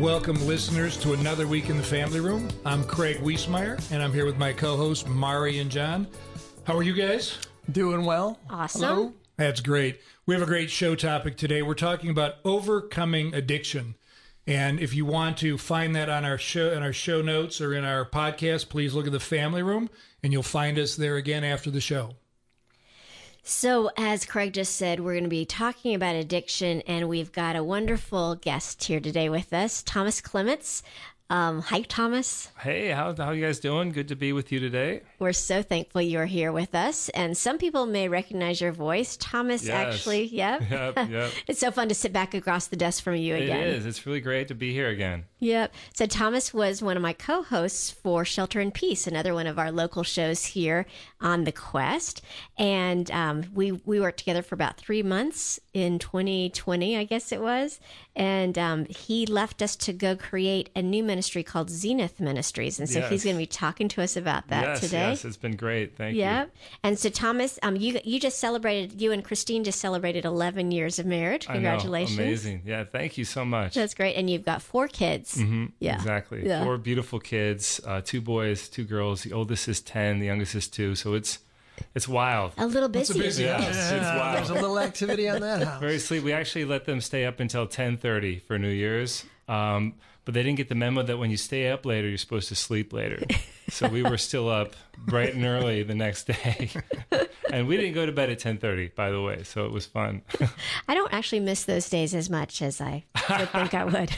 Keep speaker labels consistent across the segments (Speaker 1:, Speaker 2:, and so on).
Speaker 1: Welcome, listeners, to another week in the family room. I'm Craig Wiesmeyer, and I'm here with my co hosts, Mari and John. How are you guys?
Speaker 2: Doing well.
Speaker 3: Awesome.
Speaker 2: Hello.
Speaker 1: That's great. We have a great show topic today. We're talking about overcoming addiction. And if you want to find that on our show in our show notes or in our podcast, please look at the family room and you'll find us there again after the show.
Speaker 3: So, as Craig just said, we're going to be talking about addiction, and we've got a wonderful guest here today with us, Thomas Clements. Um, hi, Thomas.
Speaker 4: Hey, how how you guys doing? Good to be with you today.
Speaker 3: We're so thankful you're here with us, and some people may recognize your voice, Thomas.
Speaker 4: Yes.
Speaker 3: Actually, yep.
Speaker 4: Yep, yep.
Speaker 3: it's so fun to sit back across the desk from you again.
Speaker 4: is. It's really great to be here again.
Speaker 3: Yep. So Thomas was one of my co-hosts for Shelter in Peace, another one of our local shows here on the Quest, and um, we we worked together for about three months in 2020, I guess it was, and um, he left us to go create a new ministry called Zenith Ministries, and so he's going to be talking to us about that
Speaker 4: yes,
Speaker 3: today.
Speaker 4: yes, it's been great. Thank
Speaker 3: Yep.
Speaker 4: you.
Speaker 3: And so Thomas, um, you you just celebrated, you and Christine just celebrated 11 years of marriage. Congratulations.
Speaker 4: Amazing. Yeah, thank you so much.
Speaker 3: That's great. And you've got four kids. Mm-hmm. Yeah.
Speaker 4: Exactly.
Speaker 3: Yeah.
Speaker 4: Four beautiful kids, uh, two boys, two girls. The oldest is ten, the youngest is two. So it's it's wild.
Speaker 3: A little busy.
Speaker 1: busy
Speaker 4: Yeah,
Speaker 1: house.
Speaker 4: it's, it's
Speaker 2: There's a little activity on that house.
Speaker 4: Very sleep. We actually let them stay up until ten thirty for New Year's. Um, but they didn't get the memo that when you stay up later, you're supposed to sleep later. So we were still up bright and early the next day, and we didn't go to bed at ten thirty, by the way. So it was fun.
Speaker 3: I don't actually miss those days as much as I would think I would.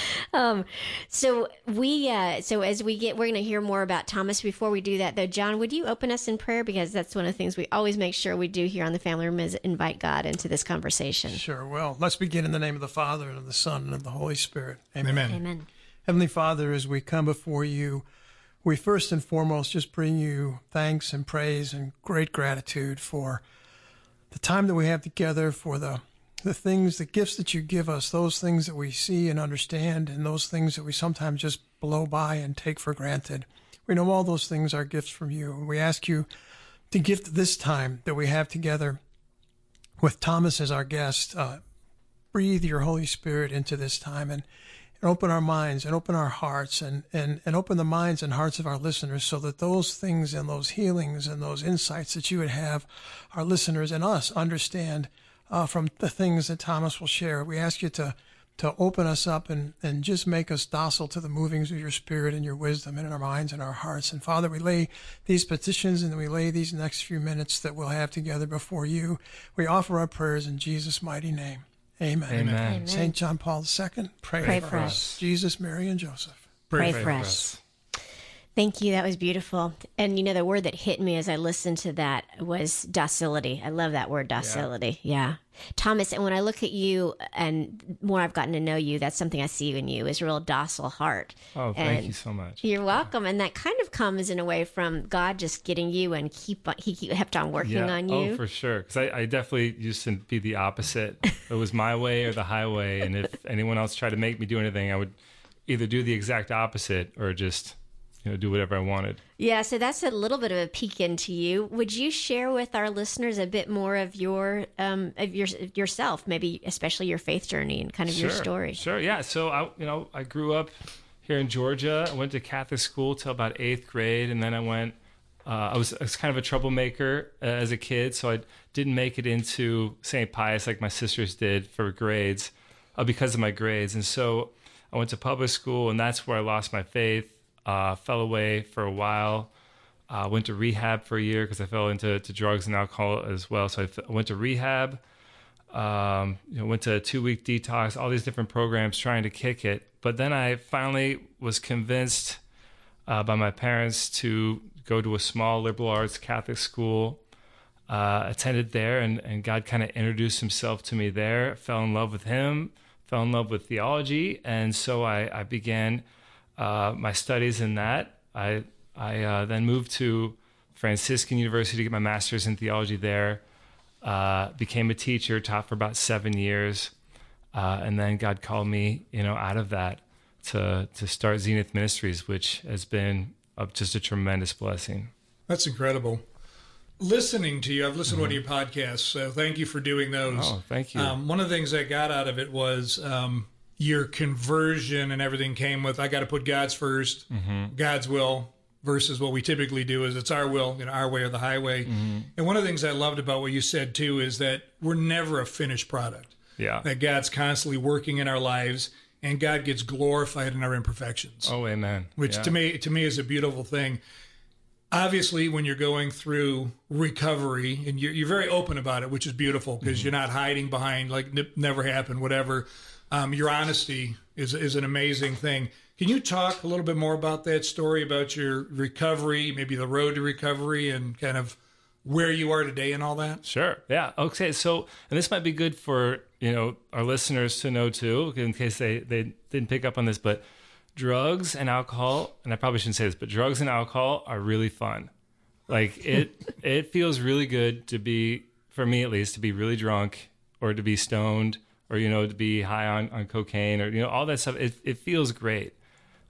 Speaker 3: um, so we, uh, so as we get, we're going to hear more about Thomas. Before we do that, though, John, would you open us in prayer because that's one of the things we always make sure we do here on the Family Room is invite God into this conversation.
Speaker 2: Sure. Well, let's begin in the name of the Father and of the Son and of the Holy Spirit. Amen.
Speaker 1: Amen.
Speaker 3: Amen.
Speaker 2: Heavenly Father, as we come before you, we first and foremost just bring you thanks and praise and great gratitude for the time that we have together, for the the things, the gifts that you give us, those things that we see and understand, and those things that we sometimes just blow by and take for granted. We know all those things are gifts from you. We ask you to gift this time that we have together with Thomas as our guest. Uh, breathe your Holy Spirit into this time and, and open our minds and open our hearts and, and, and open the minds and hearts of our listeners so that those things and those healings and those insights that you would have our listeners and us understand uh, from the things that Thomas will share. We ask you to to open us up and, and just make us docile to the movings of your spirit and your wisdom and in our minds and our hearts. And Father, we lay these petitions and we lay these next few minutes that we'll have together before you. We offer our prayers in Jesus' mighty name. Amen.
Speaker 4: Amen.
Speaker 3: Amen.
Speaker 2: Saint John Paul II, pray,
Speaker 3: Pray
Speaker 2: for,
Speaker 3: for
Speaker 2: us.
Speaker 3: us.
Speaker 2: Jesus, Mary, and Joseph.
Speaker 3: Pray,
Speaker 4: Pray
Speaker 3: for
Speaker 4: for
Speaker 3: us.
Speaker 4: us.
Speaker 3: Thank you. That was beautiful. And you know, the word that hit me as I listened to that was docility. I love that word, docility. Yeah. Thomas, and when I look at you and more I've gotten to know you, that's something I see in you is a real docile heart.
Speaker 4: Oh, thank
Speaker 3: And
Speaker 4: you so much.
Speaker 3: You're welcome. And that kind of comes in a way from God just getting you and keep he kept on working on oh, you.
Speaker 4: Oh, for sure. Because I, I definitely used to be the opposite. it was my way or the highway. And if anyone else tried to make me do anything, I would either do the exact opposite or just, you know, do whatever I wanted.
Speaker 3: Yeah, so that's a little bit of a peek into you. Would you share with our listeners a bit more of your um of your yourself, maybe especially your faith journey and kind of your story?
Speaker 4: Sure. Yeah. So I, you know, I grew up here in Georgia. I went to Catholic school till about eighth grade, and then I went. Uh, I was, I was kind of a troublemaker uh, as a kid, so I didn't make it into St. Pius like my sisters did for grades, uh, because of my grades. And so I went to public school, and that's where I lost my faith. Uh, fell away for a while. Uh, went to rehab for a year because I fell into to drugs and alcohol as well. So I f- went to rehab um, you know, went to a two week detox, all these different programs trying to kick it. But then I finally was convinced uh, by my parents to go to a small liberal arts Catholic school. Uh, attended there, and, and God kind of introduced Himself to me there. Fell in love with Him, fell in love with theology, and so I, I began uh, my studies in that. I I uh, then moved to Franciscan University to get my master's in theology there. Uh, became a teacher, taught for about seven years, uh, and then God called me, you know, out of that to to start Zenith Ministries, which has been just a tremendous blessing.
Speaker 1: That's incredible. Listening to you, I've listened to one of your podcasts, so thank you for doing those.
Speaker 4: Oh, thank you.
Speaker 1: Um, one of the things I got out of it was um, your conversion and everything came with I got to put God's 1st
Speaker 4: Mm-hmm.
Speaker 1: God's will versus what we typically do is it's our will, you know, our way or the highway.
Speaker 4: Mm-hmm.
Speaker 1: And one of the things I loved about what you said too is that we're never a finished product.
Speaker 4: yeah.
Speaker 1: That God's constantly working in our lives and God gets glorified in our imperfections
Speaker 4: Oh, amen.
Speaker 1: which
Speaker 4: Yeah.
Speaker 1: to me to me is a beautiful thing. Obviously, when you're going through recovery and you're, you're very open about it, which is beautiful because
Speaker 4: Mm-hmm.
Speaker 1: you're not hiding behind like "N- never happened, whatever. Um, your honesty is is an amazing thing. Can you talk a little bit more about that story about your recovery, maybe the road to recovery, and kind of where you are today and all that?
Speaker 4: Sure. Yeah. Okay. So, and this might be good for you know our listeners to know too, in case they they didn't pick up on this. But drugs and alcohol, and I probably shouldn't say this, but drugs and alcohol are really fun. Like it, it feels really good to be, for me at least, to be really drunk or to be stoned or you know to be high on on cocaine or you know all that stuff. It it feels great.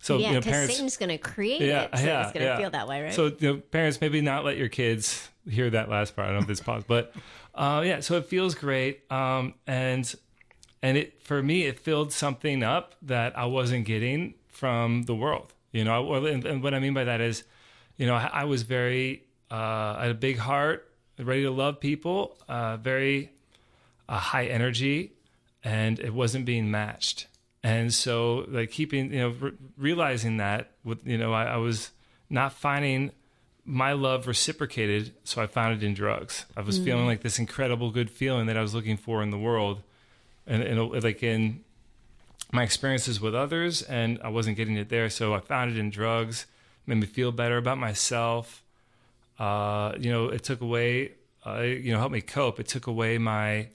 Speaker 4: So
Speaker 3: yeah,
Speaker 4: you know, parents.
Speaker 3: Satan's going to create
Speaker 4: Yeah,
Speaker 3: it, so
Speaker 4: yeah,
Speaker 3: it's going to
Speaker 4: yeah.
Speaker 3: feel that way, right?
Speaker 4: So you know, parents maybe not let your kids hear that last part. I don't know if it's possible, but uh, yeah. So it feels great, um, and and it for me it filled something up that I wasn't getting from the world. You know, well, and, and what I mean by that is, you know, I, I was very uh, I had a big heart, ready to love people, uh, very uh, high energy, and it wasn't being matched. And so, like keeping, you know, re- realizing that with, you know, I, I was not finding my love reciprocated, so I found it in drugs. I was feeling like this incredible good feeling that I was looking for in the world, and, and like in my experiences with others, and I wasn't getting it there. So I found it in drugs. Made me feel better about myself. Uh, you know, it took away, uh, you know, helped me cope. It took away my,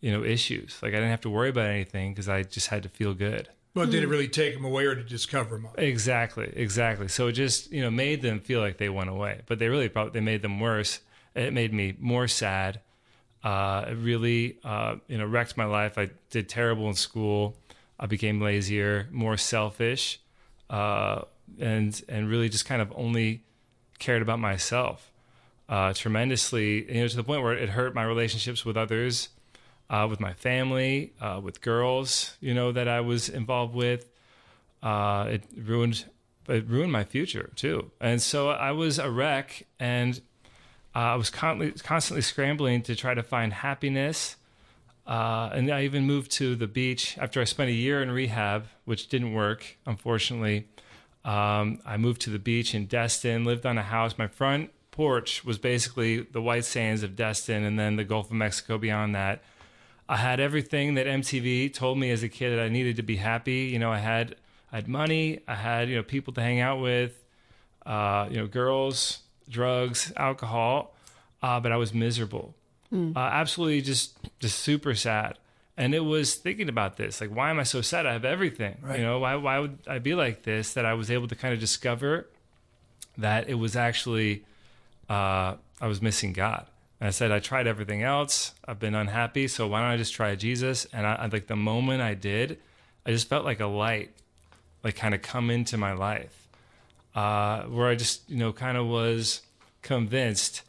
Speaker 4: you know, issues. Like I didn't have to worry about anything because I just had to feel good.
Speaker 1: But did it really take them away, or did it just cover them up?
Speaker 4: Exactly, exactly. So it just you know made them feel like they went away, but they really probably they made them worse. It made me more sad. Uh, it really uh, you know wrecked my life. I did terrible in school. I became lazier, more selfish, uh, and and really just kind of only cared about myself uh, tremendously. You know to the point where it hurt my relationships with others uh, with my family, uh, with girls, you know, that I was involved with. Uh, it ruined, it ruined my future too. And so I was a wreck, and uh, I was constantly, constantly scrambling to try to find happiness. Uh, and I even moved to the beach after I spent a year in rehab, which didn't work, unfortunately. Um, I moved to the beach in Destin, lived on a house. My front porch was basically the white sands of Destin and then the Gulf of Mexico beyond that. I had everything that MTV told me as a kid that I needed to be happy. You know, I had I had money, I had you know people to hang out with, uh, you know, girls, drugs, alcohol, uh, but I was miserable, uh, absolutely just just super sad. And it was thinking about this, like, why am I so sad? I have everything. You know, why why would I be like this? That I was able to kind of discover that it was actually uh, I was missing God. And I said, I tried everything else. I've been unhappy. So why don't I just try Jesus? And I, I like the moment I did, I just felt like a light, like kind of come into my life, uh, where I just, you know, kind of was convinced.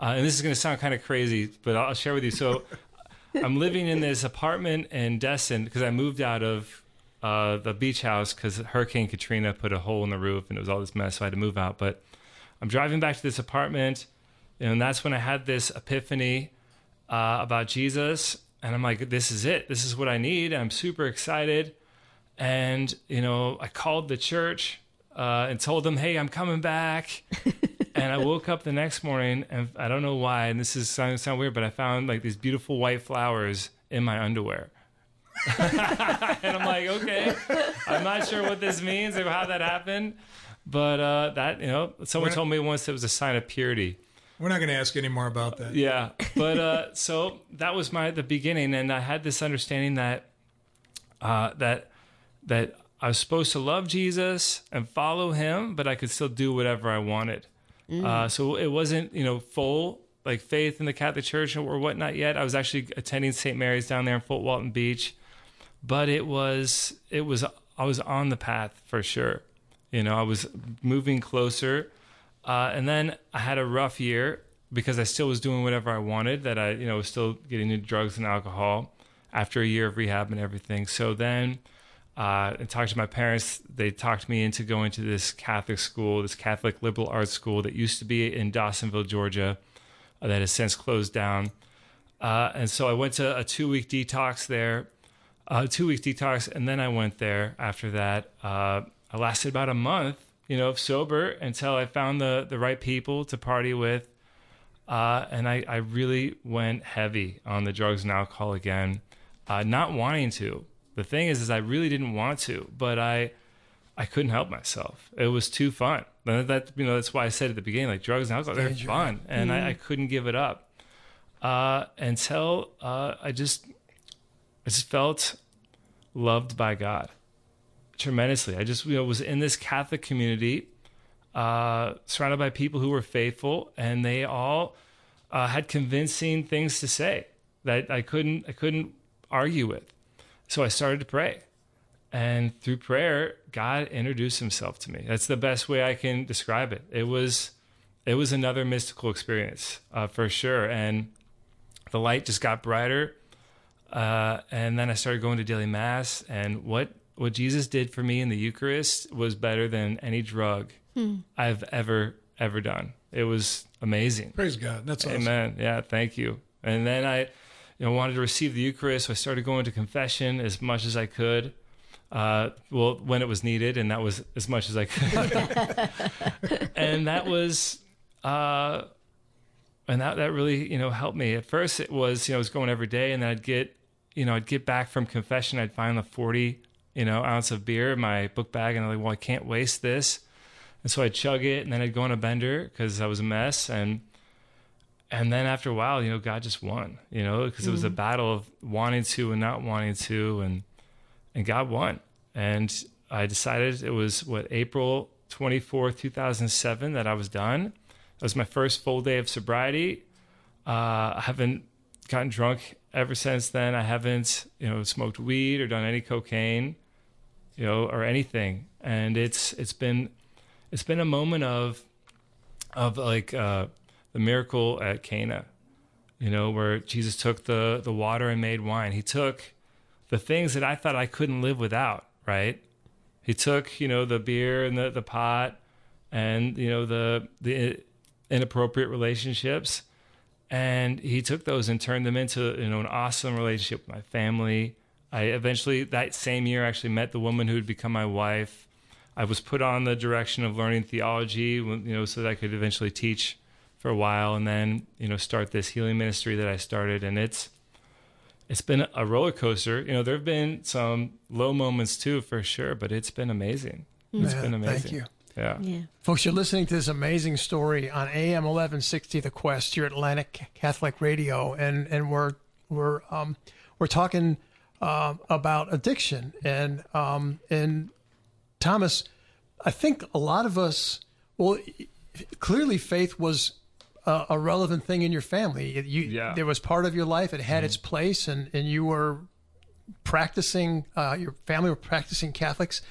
Speaker 4: Uh, and this is going to sound kind of crazy, but I'll share with you. So I'm living in this apartment in Destin because I moved out of uh, the beach house because Hurricane Katrina put a hole in the roof and it was all this mess. So I had to move out. But I'm driving back to this apartment, and that's when I had this epiphany uh, about Jesus. And I'm like, this is it. This is what I need. I'm super excited. And, you know, I called the church uh, and told them, hey, I'm coming back. and I woke up the next morning, and I don't know why, and this is sound, sound weird, but I found like these beautiful white flowers in my underwear. and I'm like, okay, I'm not sure what this means or how that happened. But uh, that, you know, someone told me once it was a sign of purity.
Speaker 1: We're not going to ask any more about that.
Speaker 4: Yeah. But uh, so that was my the beginning, and I had this understanding that uh, that that I was supposed to love Jesus and follow him, but I could still do whatever I wanted. Uh, so it wasn't, you know, full like faith in the Catholic Church or whatnot yet. I was actually attending St. Mary's down there in Fort Walton Beach, but it was, it was, I was on the path for sure. You know, I was moving closer. Uh, and then I had a rough year because I still was doing whatever I wanted, that I, you know, was still getting into drugs and alcohol after a year of rehab and everything. So then uh, I talked to my parents. They talked me into going to this Catholic school, this Catholic liberal arts school that used to be in Dawsonville, Georgia, uh, that has since closed down. Uh, and so I went to a two week detox there, uh, two week detox, and then I went there after that. Uh, I lasted about a month, you know, sober until I found the the right people to party with. Uh, and I, I really went heavy on the drugs and alcohol again, uh, not wanting to. The thing is, is I really didn't want to, but I, I couldn't help myself. It was too fun. And that you know that's why I said at the beginning, like drugs and alcohol, they're fun, and I, I couldn't give it up uh, until uh, I just, I just felt loved by God tremendously. I just you know was in this Catholic community, uh, surrounded by people who were faithful, and they all uh, had convincing things to say that I couldn't I couldn't argue with. So I started to pray, and through prayer, God introduced Himself to me. That's the best way I can describe it. It was it was another mystical experience uh, for sure, and the light just got brighter. Uh, and then I started going to daily mass, and what what Jesus did for me in the Eucharist was better than any drug I've ever ever done. It was amazing.
Speaker 1: Praise God. That's awesome.
Speaker 4: Amen. Yeah, thank you. And then I, you know, wanted to receive the Eucharist, so I started going to confession as much as I could. Uh, well, when it was needed, and that was as much as I could. and that was, uh, and that that really, you know, helped me. At first, it was, you know, I was going every day, and then I'd get, you know, I'd get back from confession, I'd find the forty, you know, ounce of beer in my book bag, and I'm like, well, I can't waste this. And so I'd chug it, and then I'd go on a bender because I was a mess, and and then after a while, you know, God just won, you know, because it was a battle of wanting to and not wanting to, and and God won. And I decided it was what April twenty fourth, two thousand seven, that I was done. That was my first full day of sobriety. Uh, I haven't gotten drunk ever since then. I haven't, you know, smoked weed or done any cocaine, you know, or anything. And it's it's been it's been a moment of of like uh, the miracle at Cana, you know, where Jesus took the the water and made wine. He took the things that I thought I couldn't live without, right? He took, you know, the beer and the, the pot and, you know, the the inappropriate relationships. And he took those and turned them into, you know, an awesome relationship with my family. I eventually that same year actually met the woman who would become my wife. I was put on the direction of learning theology, you know, so that I could eventually teach for a while and then, you know, start this healing ministry that I started. And it's, it's been a roller coaster. You know, there have been some low moments too, for sure, but it's been amazing. It's
Speaker 2: Man,
Speaker 4: been amazing.
Speaker 2: Thank you.
Speaker 4: Yeah.
Speaker 3: Yeah.
Speaker 2: Folks, you're listening to this amazing story on AM 1160 The Quest, your Atlanta Catholic Radio, and and we're we're um, we're talking um about addiction and um, and Thomas, I think a lot of us, well, clearly faith was a, a relevant thing in your family. You,
Speaker 4: Yeah.
Speaker 2: there was part of your life; it had its place, and and you were practicing. Uh, your family were practicing Catholics.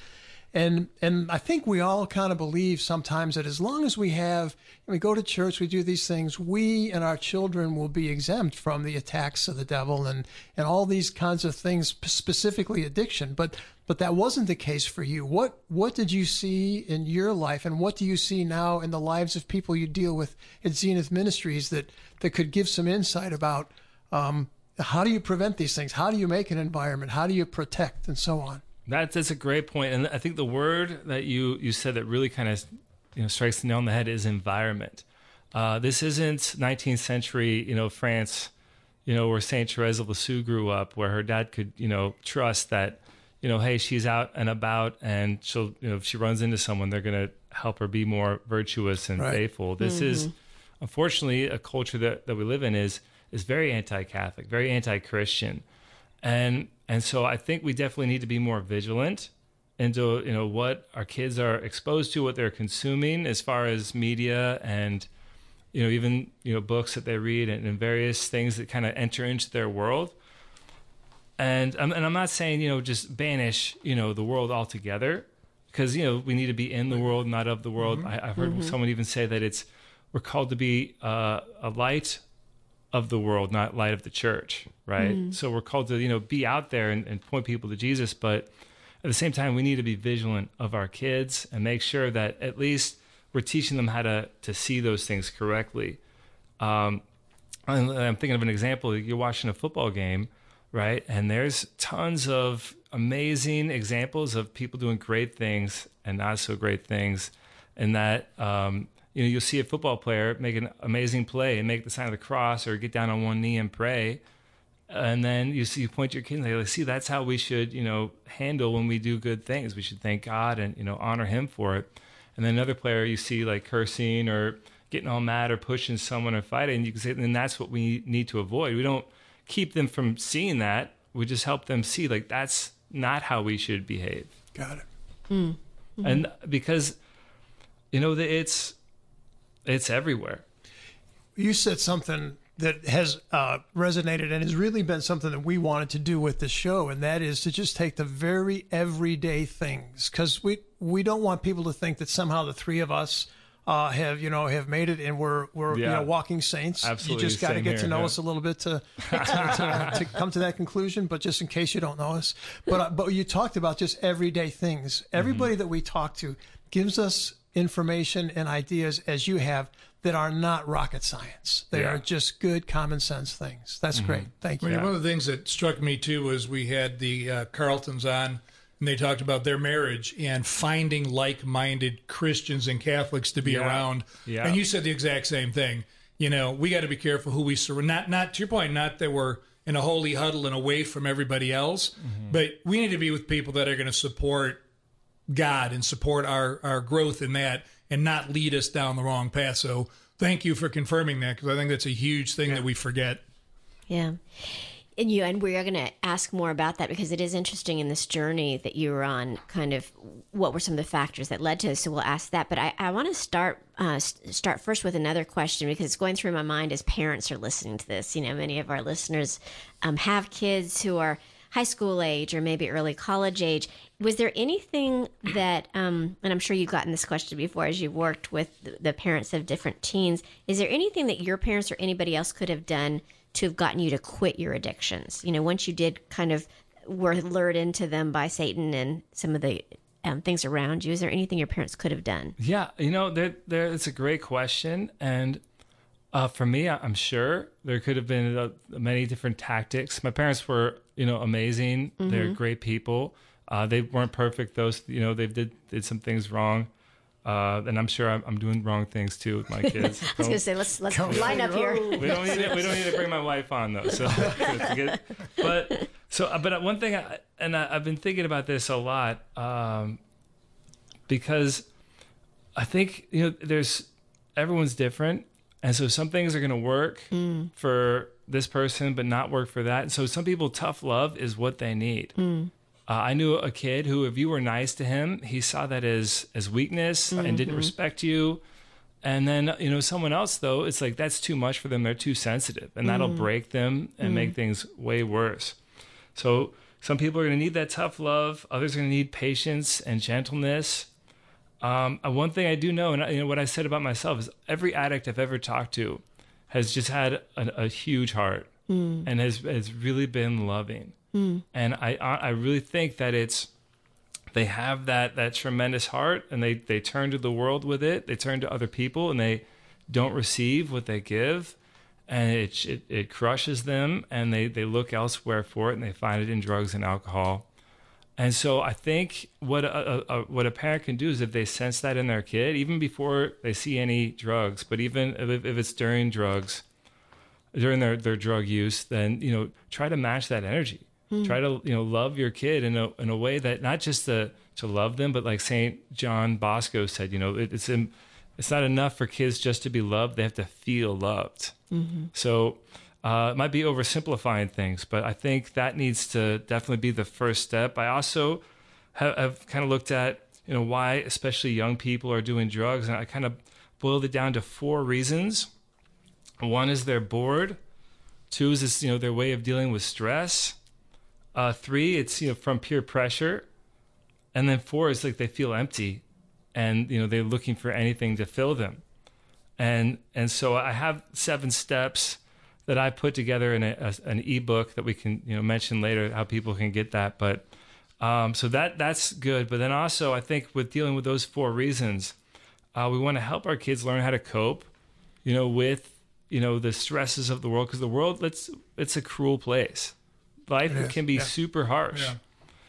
Speaker 2: And and I think we all kind of believe sometimes that as long as we have we go to church, we do these things, we and our children will be exempt from the attacks of the devil and and all these kinds of things, specifically addiction. But but that wasn't the case for you. What what did you see in your life, and what do you see now in the lives of people you deal with at Zenith Ministries that that could give some insight about um, how do you prevent these things? How do you make an environment? How do you protect and so on?
Speaker 4: That's that's a great point, and I think the word that you you said that really kind of you know strikes the nail on the head is environment. Uh, this isn't 19th century, you know, France, you know, where Saint Therese of Lisieux grew up, where her dad could you know trust that you know, hey, she's out and about, and she'll you know if she runs into someone, they're gonna help her be more virtuous and
Speaker 2: Right.
Speaker 4: faithful. This is unfortunately a culture that, that we live in is is very anti-Catholic, very anti-Christian, and and so I think we definitely need to be more vigilant into you know what our kids are exposed to, what they're consuming as far as media and you know even you know books that they read and, and various things that kind of enter into their world. And I'm, and I'm not saying you know just banish you know the world altogether because you know we need to be in the world, not of the world. I, have heard someone even say that it's we're called to be uh, a light of the world, not light of the church, right? So we're called to you know be out there and, and point people to Jesus, but at the same time, we need to be vigilant of our kids and make sure that at least we're teaching them how to to see those things correctly. Um, and I'm thinking of an example. You're watching a football game, right? And there's tons of amazing examples of people doing great things and not so great things. And that, um, you know, you'll see a football player make an amazing play and make the sign of the cross or get down on one knee and pray. And then you see, you point your kid and say, like, see, that's how we should, you know, handle when we do good things. We should thank God and, you know, honor him for it. And then another player you see like cursing or getting all mad or pushing someone or fighting, you can say, then that's what we need to avoid. We don't keep them from seeing that. We just help them see like that's not how we should behave.
Speaker 2: Got it. Hmm.
Speaker 4: And because you know that it's it's everywhere.
Speaker 2: You said something that has uh, resonated and has really been something that we wanted to do with the show, and that is to just take the very everyday things because we we don't want people to think that somehow the three of us. Uh, have you know have made it and we're we're you know walking saints.
Speaker 4: Absolutely,
Speaker 2: You just got to get to know
Speaker 4: yeah.
Speaker 2: us a little bit to to, to to come to that conclusion. But just in case you don't know us, but uh, but you talked about just everyday things. Everybody
Speaker 4: Mm-hmm.
Speaker 2: that we talk to gives us information and ideas as you have that are not rocket science. They
Speaker 4: Yeah.
Speaker 2: are just good common sense things. That's great. Thank you.
Speaker 1: Well, One of the things that struck me too was we had the uh, Carltons on, and they talked about their marriage and finding like-minded Christians and Catholics to be
Speaker 4: Yeah.
Speaker 1: around.
Speaker 4: Yeah.
Speaker 1: And you said the exact same thing. You know, we got to be careful who we surround. Not, not to your point, not that we're in a holy huddle and away from everybody else,
Speaker 4: Mm-hmm.
Speaker 1: but we need to be with people that are going to support God and support our our growth in that, and not lead us down the wrong path. So. Thank you for confirming that because I think that's a huge thing that we forget.
Speaker 3: Yeah. And you and we are going to ask more about that because it is interesting in this journey that you were on. Kind of what were some of the factors that led to this? So we'll ask that. But I, I want to start uh, start first with another question because it's going through my mind as parents are listening to this. You know, many of our listeners um, have kids who are high school age or maybe early college age. Was there anything that, um, and I'm sure you've gotten this question before as you've worked with the, parents of different teens, is there anything that your parents or anybody else could have done to have gotten you to quit your addictions? You know, once you did kind of were lured into them by Satan and some of the um, things around you, is there anything your parents could have done?
Speaker 4: Yeah, you know, there, there. It's a great question, and uh, for me, I- I'm sure there could have been uh, many different tactics. My parents were, you know, amazing. They're great people. Uh, they weren't perfect, though. You know, they did did some things wrong, uh, and I'm sure I'm, I'm doing wrong things too with my kids.
Speaker 3: I was going to say, let's let's line up here.
Speaker 4: we don't need to, we don't need to bring my wife on though. So, to but so uh, but one thing, I, and I, I've been thinking about this a lot um, because I think you know there's everyone's different, and so some things are going to work for this person, but not work for that. And so some people, tough love is what they need. Uh, I knew a kid who, if you were nice to him, he saw that as as weakness and didn't respect you. And then, you know, someone else, though, it's like that's too much for them. They're too sensitive, and that'll break them and make things way worse. So, some people are going to need that tough love, others are going to need patience and gentleness. Um, uh, one thing I do know, and you know, what I said about myself is every addict I've ever talked to has just had a, a huge heart and has, has really been loving. Hmm. And I, I really think that it's they have that that tremendous heart and they they turn to the world with it. They turn to other people and they don't receive what they give. And it it, it crushes them and they they look elsewhere for it and they find it in drugs and alcohol. And so I think what a, a, a what a parent can do is if they sense that in their kid, even before they see any drugs, but even if, if it's during drugs, during their, their drug use, then you know try to match that energy. Try to you know love your kid in a in a way that not just to to love them, but like Saint John Bosco said, you know it, it's in, it's not enough for kids just to be loved; they have to feel loved. So uh, it might be oversimplifying things, but I think that needs to definitely be the first step. I also have, have kind of looked at you know why especially young people are doing drugs, and I kind of boiled it down to four reasons. One is they're bored. Two is this, you know their way of dealing with stress. Uh, three, it's you know from peer pressure, and then four is like they feel empty, and you know they're looking for anything to fill them, and and so I have seven steps that I put together in a, a, an ebook that we can you know mention later how people can get that, but um, so that that's good. But then also I think with dealing with those four reasons, uh, we want to help our kids learn how to cope, you know, with you know the stresses of the world. Because the world let's it's a cruel place life can be
Speaker 1: yeah.
Speaker 4: super harsh.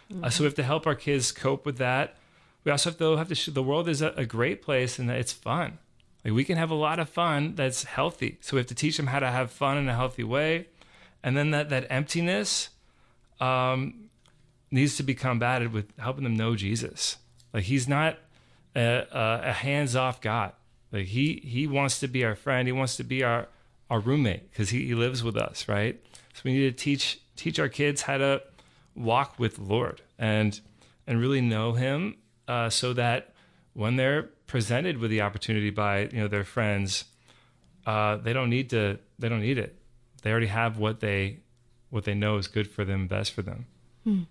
Speaker 1: Yeah.
Speaker 4: uh, so we have to help our kids cope with that. We also have to have to sh- the world is a, a great place and that it's fun. Like we can have a lot of fun that's healthy. So we have to teach them how to have fun in a healthy way. And then that that emptiness um, needs to be combated with helping them know jesus. Like he's not a, a, a hands-off god. Like he he wants to be our friend. He wants to be our our roommate because he, he lives with us right? So we need to teach teach our kids how to walk with the lord and and really know him uh, so that when they're presented with the opportunity by you know their friends uh, they don't need to they don't need it they already have what they what they know is good for them best for them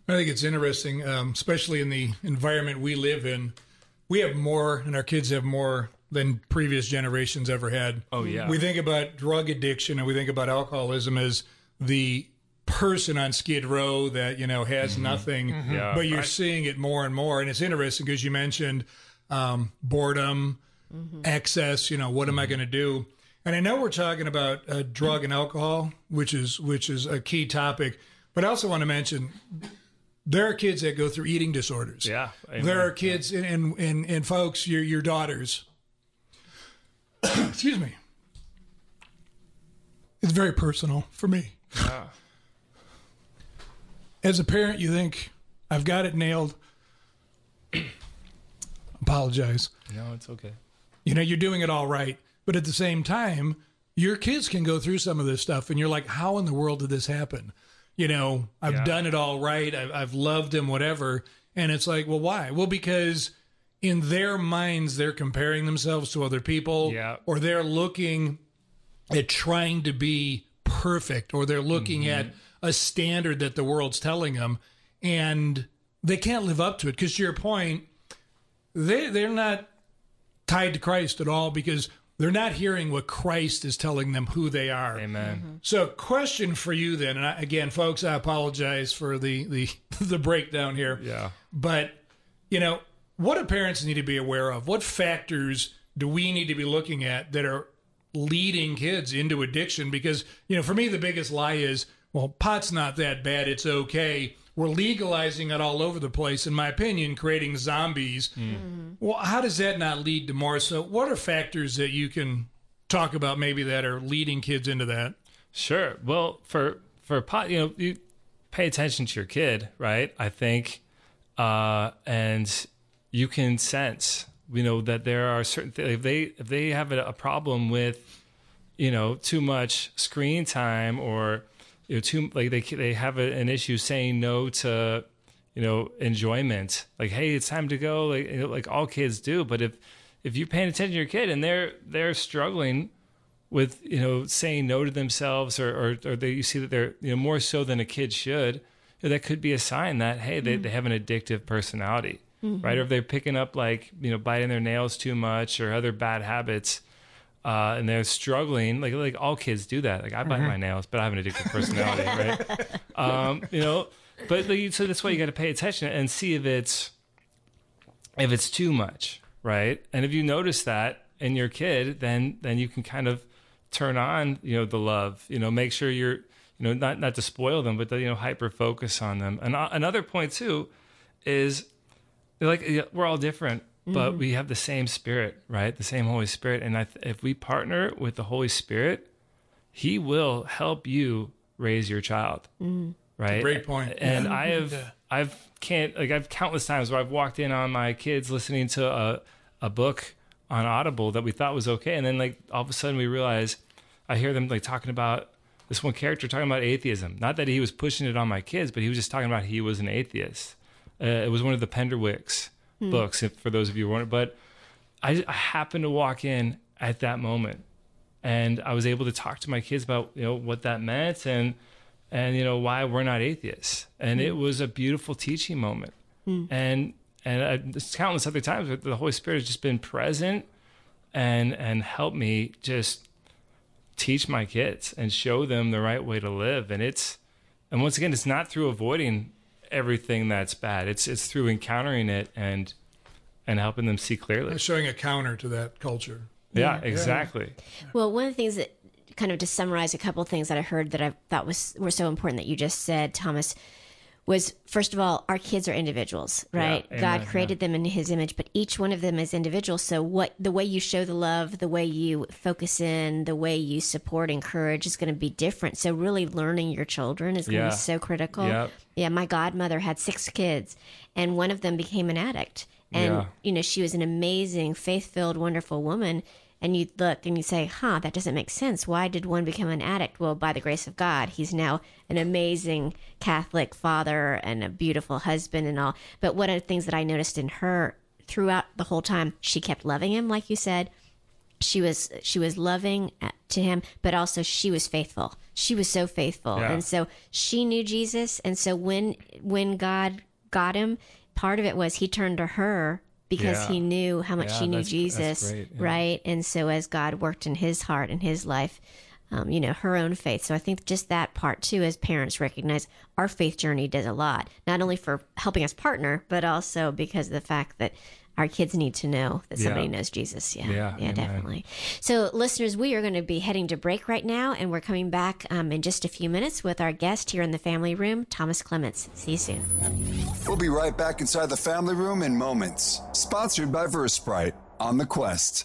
Speaker 1: I think it's interesting, um, especially in the environment we live in. We have more, and our kids have more than previous generations ever had.
Speaker 4: Oh, yeah.
Speaker 1: We think about drug addiction and we think about alcoholism as the person on Skid Row that you know has nothing,
Speaker 4: Mm-hmm. Yeah.
Speaker 1: but you're seeing it more and more, and it's interesting because you mentioned um, boredom, excess. You know, what am I going to do? And I know we're talking about uh, drug and alcohol, which is which is a key topic, but I also want to mention there are kids that go through eating disorders.
Speaker 4: yeah
Speaker 1: There are kids and and and, and folks, your your daughters. excuse me. It's very personal for me. As a parent, you think I've got it nailed. Apologize.
Speaker 4: no it's okay
Speaker 1: You know, you're doing it all right, but at the same time, your kids can go through some of this stuff, and you're like, how in the world did this happen? You know, I've
Speaker 4: Yeah.
Speaker 1: done it all right. I've, I've loved him, whatever. And it's like, well, why? Well, because in their minds, they're comparing themselves to other people,
Speaker 4: Yeah.
Speaker 1: or they're looking at trying to be perfect, or they're looking
Speaker 4: Mm-hmm.
Speaker 1: at a standard that the world's telling them, and they can't live up to it. Because to your point, they they're not tied to Christ at all because they're not hearing what Christ is telling them who they are.
Speaker 4: amen mm-hmm.
Speaker 1: So, question for you then, and I, again, folks, I apologize for the the the breakdown here.
Speaker 4: yeah
Speaker 1: But you know, what do parents need to be aware of? What factors do we need to be looking at that are leading kids into addiction? Because you know, for me, the biggest lie is, well, pot's not that bad; it's okay. We're legalizing it all over the place, in my opinion, creating zombies. Well, how does that not lead to more? So, what are factors that you can talk about maybe that are leading kids into that?
Speaker 4: Sure. Well, for for pot, you know, you pay attention to your kid, right? I think, uh, and you can sense, you know, that there are certain th- if they if they have a, a problem with, you know, too much screen time or you know too like they they have a, an issue saying no to you know enjoyment. Like hey it's time to go. Like you know, like all kids do. But if if you're paying attention to your kid and they're they're struggling with you know saying no to themselves or or, or they, you see that they're you know more so than a kid should you know, that could be a sign that hey they, mm-hmm. they have an addictive personality mm-hmm. right? Or if they're picking up like you know biting their nails too much or other bad habits uh, and they're struggling. Like like all kids do that. Like i bite my nails but i have an addictive personality right? Um, you know but like, so that's why you got to pay attention and see if it's if it's too much right? And if you notice that in your kid then then you can kind of turn on you know the love you know make sure you're you know not not to spoil them but to, you know hyper focus on them. And uh, another point too is like we're all different but we have the same spirit right? The same holy spirit. And I th- if we partner with the holy spirit he will help you raise your child right?
Speaker 1: Great point.
Speaker 4: and i have i've can't like i've countless times where i've walked in on my kids listening to a, a book on audible that we thought was okay. And then like all of a sudden we realize i hear them like talking about this one character talking about atheism. Not that he was pushing it on my kids but he was just talking about he was an atheist. Uh, it was one of the Penderwicks books, if, for those of you who wondering. But I, I happened to walk in at that moment, and I was able to talk to my kids about you know what that meant and and you know why we're not atheists. And it was a beautiful teaching moment. And and uh, there's countless other times where the Holy Spirit has just been present and and helped me just teach my kids and show them the right way to live. And it's and once again, it's not through avoiding everything that's bad. It's it's through encountering it and and helping them see clearly.
Speaker 1: Showing a counter to that culture.
Speaker 4: Yeah, exactly.
Speaker 3: Well, one of the things that kind of to summarize a couple of things that I heard that I thought was were so important that you just said, Thomas, was first of all, our kids are individuals, right?
Speaker 4: Yeah,
Speaker 3: God created them in His image, but each one of them is individual. So, what the way you show the love, the way you focus in, the way you support, and encourage is going to be different. So, really learning your children is going to
Speaker 4: Yeah.
Speaker 3: be so critical.
Speaker 4: Yep.
Speaker 3: Yeah, my godmother had six kids, and one of them became an addict. And,
Speaker 4: Yeah.
Speaker 3: you know, she was an amazing, faith filled, wonderful woman. And you look and you say, huh, that doesn't make sense. Why did one become an addict? Well, by the grace of God, he's now an amazing Catholic father and a beautiful husband and all. But one of the things that I noticed in her throughout the whole time, she kept loving him, like you said she was she was loving uh, to him but also she was faithful she was so faithful
Speaker 4: Yeah.
Speaker 3: and so she knew jesus and so when when god got him part of it was he turned to her because
Speaker 4: Yeah.
Speaker 3: he knew how much
Speaker 4: Yeah,
Speaker 3: she knew jesus
Speaker 4: great, yeah.
Speaker 3: right and so as god worked in his heart and his life um, you know her own faith so i think just that part too as parents recognize our faith journey does a lot not only for helping us partner but also because of the fact that our kids need to know that somebody
Speaker 4: Yeah.
Speaker 3: knows jesus yeah
Speaker 4: Yeah,
Speaker 3: yeah definitely so, listeners, we are going to be heading to break right now, and we're coming back um, in just a few minutes with our guest here in the family room, Thomas Clements. See you soon.
Speaker 5: We'll be right back inside the family room in moments. Sponsored by Versprite on the Quest.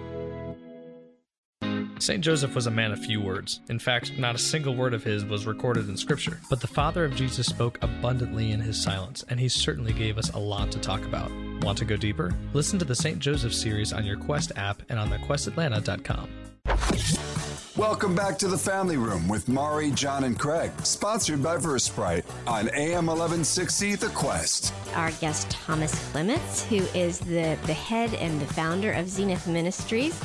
Speaker 6: St. Joseph was a man of few words. In fact, not a single word of his was recorded in Scripture. But the father of Jesus spoke abundantly in his silence, and he certainly gave us a lot to talk about. Want to go deeper? Listen to the St. Joseph series on your Quest app and on thequestatlanta.com.
Speaker 5: Welcome back to the Family Room with Mari, John, and Craig, sponsored by Versprite on AM 1160 The Quest.
Speaker 3: Our guest, Thomas Clements, who is the, the head and the founder of Zenith Ministries.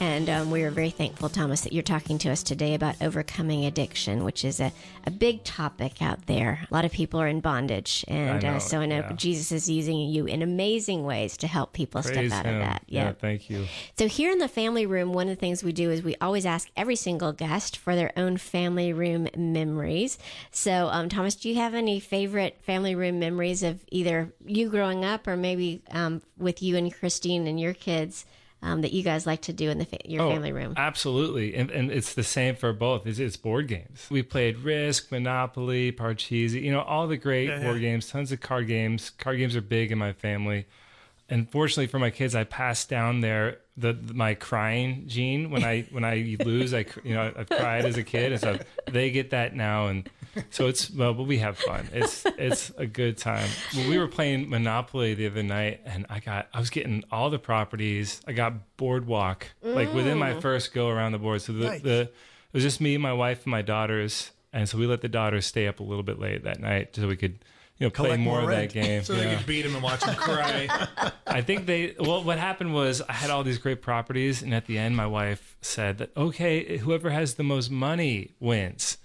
Speaker 3: And um, we are very thankful, Thomas, that you're talking to us today about overcoming addiction, which is a, a big topic out there. A lot of people are in bondage. And
Speaker 4: I know,
Speaker 3: uh, so I know
Speaker 4: yeah.
Speaker 3: Jesus is using you in amazing ways to help people
Speaker 4: Praise
Speaker 3: step out
Speaker 4: him.
Speaker 3: of that.
Speaker 4: Yeah, thank you.
Speaker 3: So here in the family room, one of the things we do is we always ask every single guest for their own family room memories. So, um, Thomas, do you have any favorite family room memories of either you growing up or maybe um, with you and Christine and your kids um, that you guys like to do in the fa- your
Speaker 4: Oh,
Speaker 3: family room?
Speaker 4: Absolutely. And, and it's the same for both. It's, it's board games. We played Risk, Monopoly, Parcheesi, you know, all the great
Speaker 2: Yeah,
Speaker 4: board
Speaker 2: yeah.
Speaker 4: games, tons of card games. Card games are big in my family. And fortunately for my kids, I passed down their the, my crying gene when I when I lose. I you know I've cried as a kid, and so they get that now, and so it's well, but we have fun. It's it's a good time. When we were playing Monopoly the other night, and I got I was getting all the properties. I got Boardwalk like within my mm. first go around the board. So the
Speaker 2: Nice.
Speaker 4: the it was just me, my wife, and my daughters, and so we let the daughters stay up a little bit late that night so we could. You know, play more,
Speaker 2: more
Speaker 4: of that game.
Speaker 1: So
Speaker 4: Yeah.
Speaker 1: they could beat him and watch him cry.
Speaker 4: I think they. Well, what happened was I had all these great properties, and at the end, my wife said that okay, whoever has the most money wins.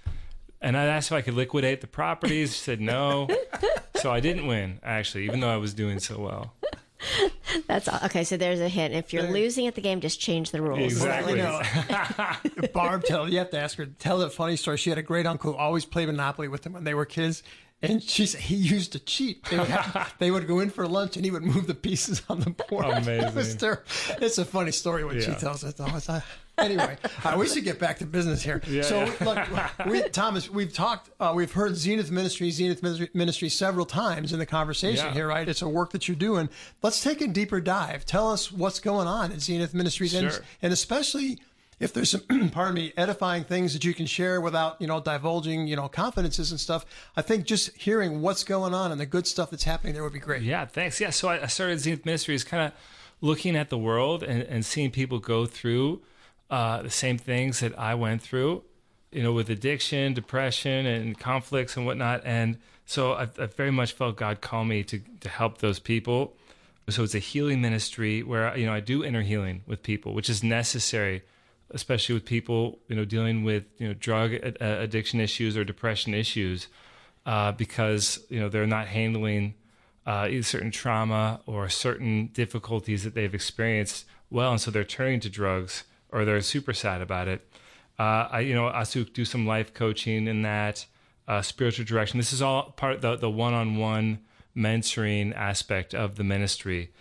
Speaker 4: And I asked if I could liquidate the properties. She said no, so I didn't win actually, even though I was doing so well.
Speaker 3: That's all. Okay, so there's a hint. If you're losing at the game, just change the rules.
Speaker 4: Exactly.
Speaker 2: You know, Barb, tell you have to ask her. Tell a funny story. She had a great uncle who always played Monopoly with them when they were kids. And she said he used to cheat. They would, have, they would go in for lunch, and he would move the pieces on the board.
Speaker 4: Amazing.
Speaker 2: ter- it's a funny story when she tells it. Thomas. I, anyway, uh, we should get back to business here. so, look, we, Thomas, we've talked, uh, we've heard Zenith Ministry, Zenith Ministry, Ministry several times in the conversation
Speaker 4: Yeah.
Speaker 2: here, right? It's a work that you're doing. Let's take a deeper dive. Tell us what's going on at Zenith Ministries, and,
Speaker 4: Sure.
Speaker 2: and especially if there's some, pardon me, edifying things that you can share without, you know, divulging, you know, confidences and stuff. I think just hearing what's going on and the good stuff that's happening there would be great.
Speaker 4: Yeah, thanks. Yeah, so I, I started Zenith Ministries kind of looking at the world and, and seeing people go through uh, the same things that I went through, you know, with addiction, depression, and conflicts and whatnot. And so I, I very much felt God call me to to help those people. So it's a healing ministry where you know I do inner healing with people, which is necessary, especially with people you know dealing with you know drug addiction issues or depression issues, uh, because you know they're not handling uh, certain trauma or certain difficulties that they've experienced well, and so they're turning to drugs or they're super sad about it. Uh, I, you know, I do some life coaching in that uh, spiritual direction. This is all part of the the one on one mentoring aspect of the ministry.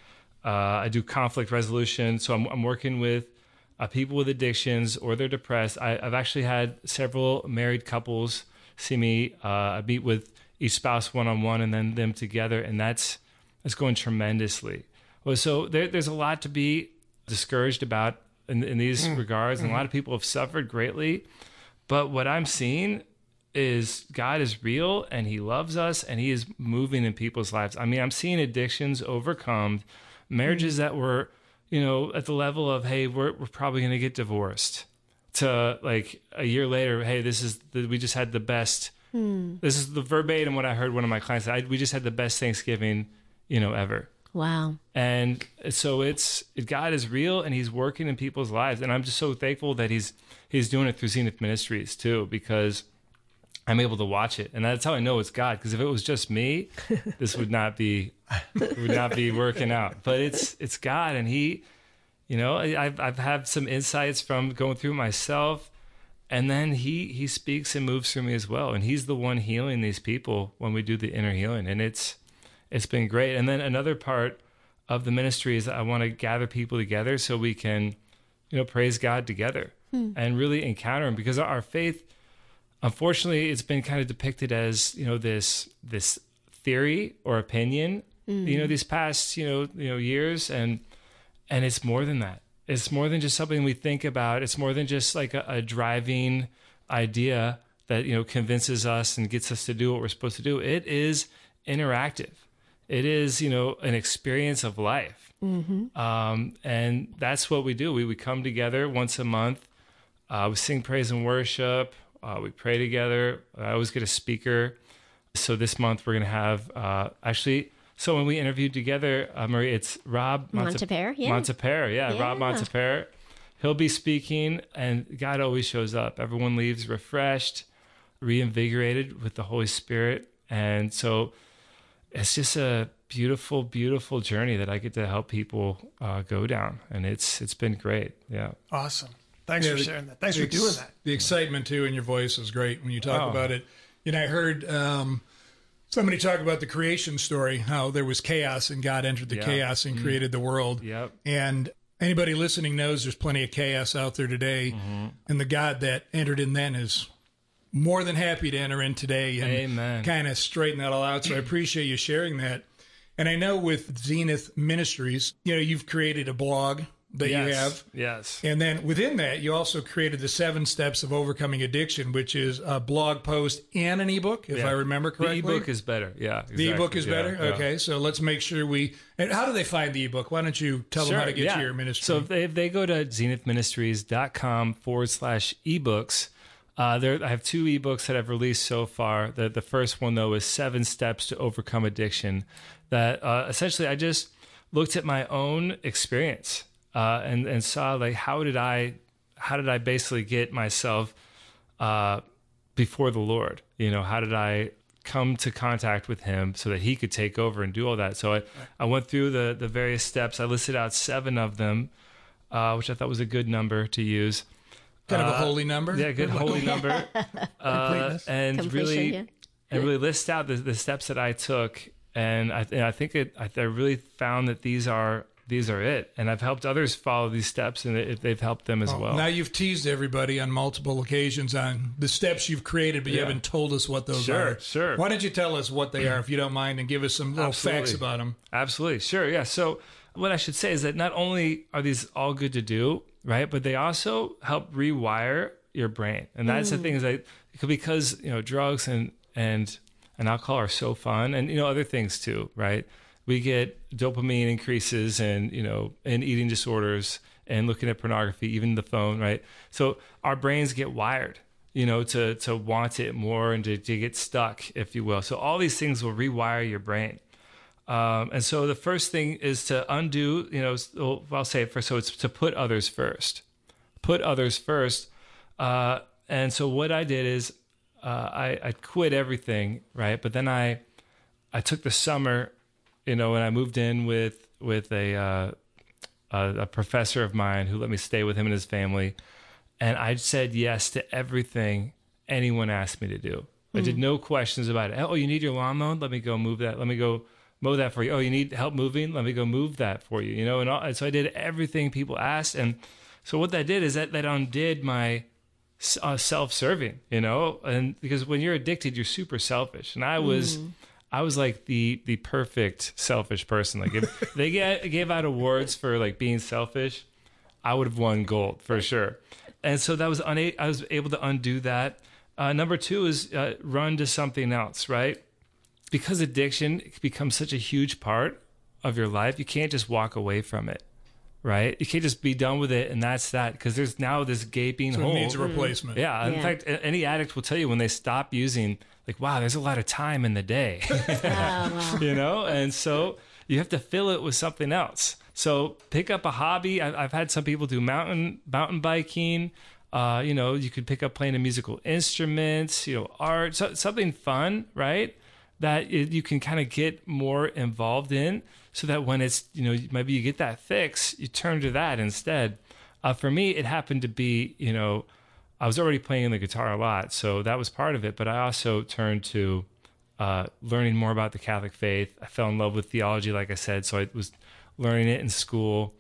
Speaker 4: Uh, I do conflict resolution, so I'm, I'm working with uh, people with addictions or they're depressed. I, I've actually had several married couples see me. Uh, I meet with each spouse one on one and then them together, and that's that's going tremendously. Well, so there, there's a lot to be discouraged about in, in these mm. regards, and a lot of mm-hmm. people have suffered greatly. But what I'm seeing is God is real and He loves us and He is moving in people's lives. I mean, I'm seeing addictions overcome, marriages mm. that were, you know, at the level of, hey, we're, we're probably going to get divorced, to like a year later, hey, this is the, we just had the best. Mm. This is the verbatim what I heard one of my clients. say, I, we just had the best Thanksgiving, you know, ever.
Speaker 3: Wow.
Speaker 4: And so it's God is real and He's working in people's lives, and I'm just so thankful that He's He's doing it through Zenith Ministries too, because I'm able to watch it, and that's how I know it's God. Because if it was just me, this would not be would not be working out. But it's it's God, and He, you know, I- I've I've had some insights from going through myself, and then He He speaks and moves through me as well, and He's the one healing these people when we do the inner healing, and it's it's been great. And then another part of the ministry is that I want to gather people together so we can, you know, praise God together hmm. and really encounter Him because our faith, unfortunately, it's been kind of depicted as you know this this theory or opinion, you know, hmm. these past you know you know years, and and it's more than that. it's more than just something we think about. It's more than just like a, a driving idea that you know convinces us and gets us to do what we're supposed to do. It is interactive. It is you know an experience of life,
Speaker 3: Mm-hmm.
Speaker 4: um, and that's what we do. We we come together once a month. Uh, we sing praise and worship. Uh, we pray together. I always get a speaker. So this month we're going to have uh, actually. So when we interviewed together, uh, Marie, it's Rob Monte-
Speaker 3: Montepere, yeah.
Speaker 4: Montepere, yeah, Rob
Speaker 3: Yeah.
Speaker 4: He'll be speaking, and God always shows up. Everyone leaves refreshed, reinvigorated with the Holy Spirit, and so it's just a beautiful, beautiful journey that I get to help people uh, go down, and it's it's been great. Yeah.
Speaker 2: Awesome. Thanks
Speaker 1: Yeah,
Speaker 2: for
Speaker 1: the-
Speaker 2: sharing that. Thanks
Speaker 1: the
Speaker 2: for doing that.
Speaker 1: The excitement too in your voice is great when you talk
Speaker 4: Oh.
Speaker 1: about it. You know, I heard um, somebody talk about the creation story, how there was chaos and God entered the
Speaker 4: Yeah.
Speaker 1: chaos and
Speaker 4: Mm.
Speaker 1: created the world.
Speaker 4: Yep.
Speaker 1: And anybody listening knows there's plenty of chaos out there today,
Speaker 4: Mm-hmm.
Speaker 1: and the God that entered in then is more than happy to enter in today and kind of straighten that all out. So I appreciate you sharing that. And I know with Zenith Ministries, you know, you've created a blog that you have.
Speaker 4: Yes.
Speaker 1: And then within that, you also created the seven steps of overcoming addiction, which is a blog post and an ebook, if
Speaker 4: Yeah.
Speaker 1: I remember correctly.
Speaker 4: The ebook is better. Yeah.
Speaker 1: the ebook is
Speaker 4: Yeah,
Speaker 1: better.
Speaker 4: yeah.
Speaker 1: Okay, so let's make sure we. And how do they find the ebook? Why don't you tell them how to get to your ministry?
Speaker 4: So if they, if they go to zenithministries.com forward slash ebooks, uh, there I have two ebooks that I've released so far. The the first one though is Seven Steps to Overcome Addiction. That uh, essentially I just looked at my own experience uh, and and saw like how did I how did I basically get myself uh, before the Lord? You know, how did I come to contact with Him so that He could take over and do all that? So I, I went through the the various steps. I listed out seven of them, uh, which I thought was a good number to use.
Speaker 1: Kind of a
Speaker 4: Uh,
Speaker 1: holy number.
Speaker 4: Yeah, good holy number. Uh,
Speaker 2: Completeness.
Speaker 4: and
Speaker 3: Completion,
Speaker 4: really,
Speaker 3: yeah.
Speaker 4: and really list out the, the steps that I took. And I, and I think it, I, I really found that these are these are it. And I've helped others follow these steps, and it, they've helped them as well.
Speaker 1: Now you've teased everybody on multiple occasions on the steps you've created, but you haven't told us what those
Speaker 4: Sure,
Speaker 1: are.
Speaker 4: sure.
Speaker 1: Why don't you tell us what they are, if you don't mind, and give us some little
Speaker 4: Absolutely.
Speaker 1: facts about them?
Speaker 4: Absolutely. Sure. Yeah. So, what I should say is that not only are these all good to do, right, but they also help rewire your brain. And that's the mm. thing is that because, you know, drugs and, and, and alcohol are so fun and, you know, other things too, right? We get dopamine increases and, you know, and eating disorders and looking at pornography, even the phone, right? So our brains get wired you know, to to want it more and to, to get stuck, if you will. So all these things will rewire your brain. Um, and so the first thing is to undo, you know, I'll say it first. So it's to put others first. Put others first. Uh, and so what I did is uh, I, I quit everything, right? But then I I took the summer, you know, and I moved in with with a uh, a, a professor of mine who let me stay with him and his family, and I said yes to everything anyone asked me to do. I did no questions about it. Oh, you need your lawn mowed? Let me go move that. Let me go mow that for you. Oh, you need help moving? Let me go move that for you. You know, and, all, and so I did everything people asked, and so what that did is that that undid my uh, self-serving. You know, and because when you're addicted, you're super selfish, and I was. I was like the the perfect selfish person. Like if they get, gave out awards for like being selfish, I would have won gold for sure. And so that was una- I was able to undo that. Uh, number two is uh, run to something else, right? Because addiction becomes such a huge part of your life, you can't just walk away from it, right? You can't just be done with it and that's that. Because there's now this gaping
Speaker 1: So
Speaker 4: hole.
Speaker 1: it needs a replacement.
Speaker 4: Yeah. In fact, any addict will tell you when they stop using, like, wow, there's a lot of time in the day. Wow. you know? And so you have to fill it with something else. So pick up a hobby. I- I've had some people do mountain mountain biking. Uh, you know, you could pick up playing a musical instrument, you know, art, so, something fun, right? That it, you can kind of get more involved in so that when it's, you know, maybe you get that fix, you turn to that instead. Uh, for me, it happened to be, you know, I was already playing the guitar a lot, so that was part of it. But I also turned to uh, learning more about the Catholic faith. I fell in love with theology, like I said, so I was learning it in school,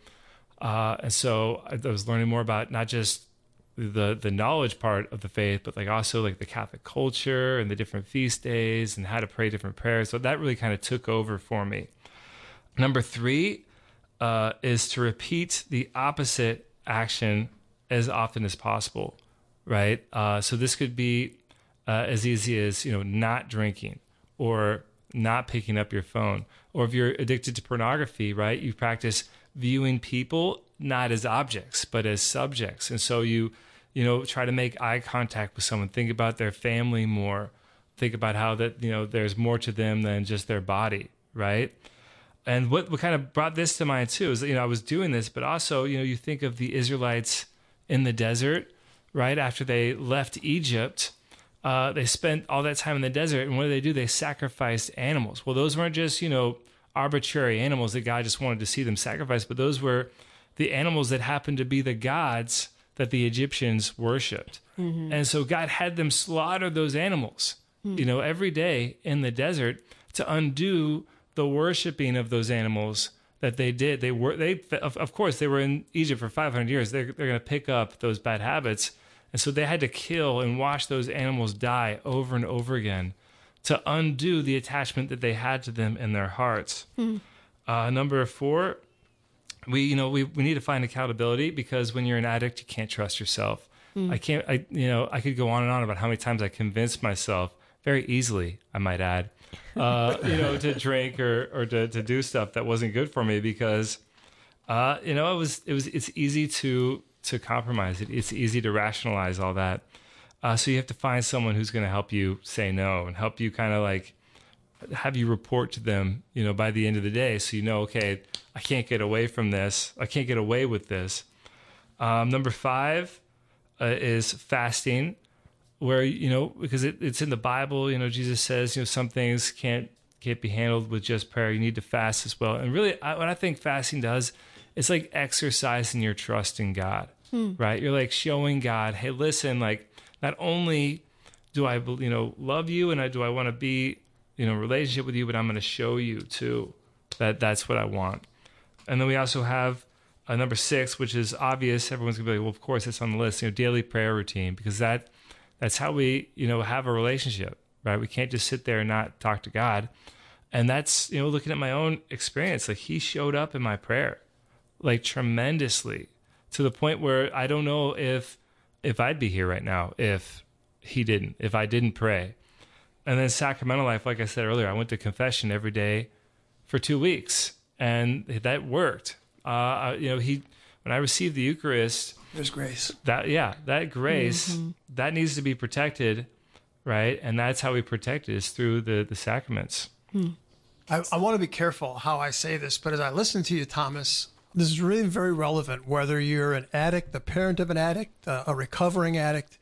Speaker 4: uh, and so I, I was learning more about not just the the knowledge part of the faith, but like also like the Catholic culture and the different feast days and how to pray different prayers. So that really kind of took over for me. Number three, uh, is to repeat the opposite action as often as possible, right? Uh, so this could be uh, as easy as you know not drinking or not picking up your phone, or if you're addicted to pornography, right? You practice viewing people not as objects but as subjects, and so you you know try to make eye contact with someone, think about their family more, think about how that you know there's more to them than just their body, right? And what, what kind of brought this to mind too is that, you know, I was doing this, but also, you know, you think of the Israelites in the desert, right? After they left Egypt, uh, they spent all that time in the desert. And what did they do? They sacrificed animals. Well, those weren't just, you know, arbitrary animals that God just wanted to see them sacrifice, but those were the animals that happened to be the gods that the Egyptians worshiped. Mm-hmm. And so God had them slaughter those animals, mm-hmm. you know, every day in the desert to undo the worshiping of those animals that they did. They were they of, of course they were in Egypt for 500 years. They're they're going to pick up those bad habits, and so they had to kill and watch those animals die over and over again to undo the attachment that they had to them in their hearts. Hmm. Uh, number four, we you know we we need to find accountability because when you're an addict, you can't trust yourself. Hmm. I can't. I you know I could go on and on about how many times I convinced myself very easily. I might add uh, you know, to drink or or to, to do stuff that wasn't good for me because, uh, you know, it was it was it's easy to to compromise it. It's easy to rationalize all that. Uh, so you have to find someone who's going to help you say no and help you kind of like have you report to them, you know, by the end of the day, so you know, okay, I can't get away from this. I can't get away with this. Um, number five uh, is fasting where you know because it, it's in the bible you know jesus says you know some things can't can't be handled with just prayer you need to fast as well and really I, what i think fasting does it's like exercising your trust in god hmm. right you're like showing god hey listen like not only do i you know love you and I, do i want to be you know relationship with you but i'm going to show you too that that's what i want and then we also have uh, number six which is obvious everyone's going to be like well of course it's on the list you know daily prayer routine because that that's how we, you know, have a relationship, right? We can't just sit there and not talk to God. And that's, you know, looking at my own experience, like he showed up in my prayer, like tremendously to the point where I don't know if if I'd be here right now if he didn't, if I didn't pray. And then sacramental life, like I said earlier, I went to confession every day for two weeks, and that worked. Uh, you know, he when I received the Eucharist,
Speaker 2: there's grace.
Speaker 4: That yeah, that grace mm-hmm. that needs to be protected, right? And that's how we protect it is through the the sacraments. Hmm.
Speaker 2: I, I want to be careful how I say this, but as I listen to you, Thomas, this is really very relevant. Whether you're an addict, the parent of an addict, uh, a recovering addict,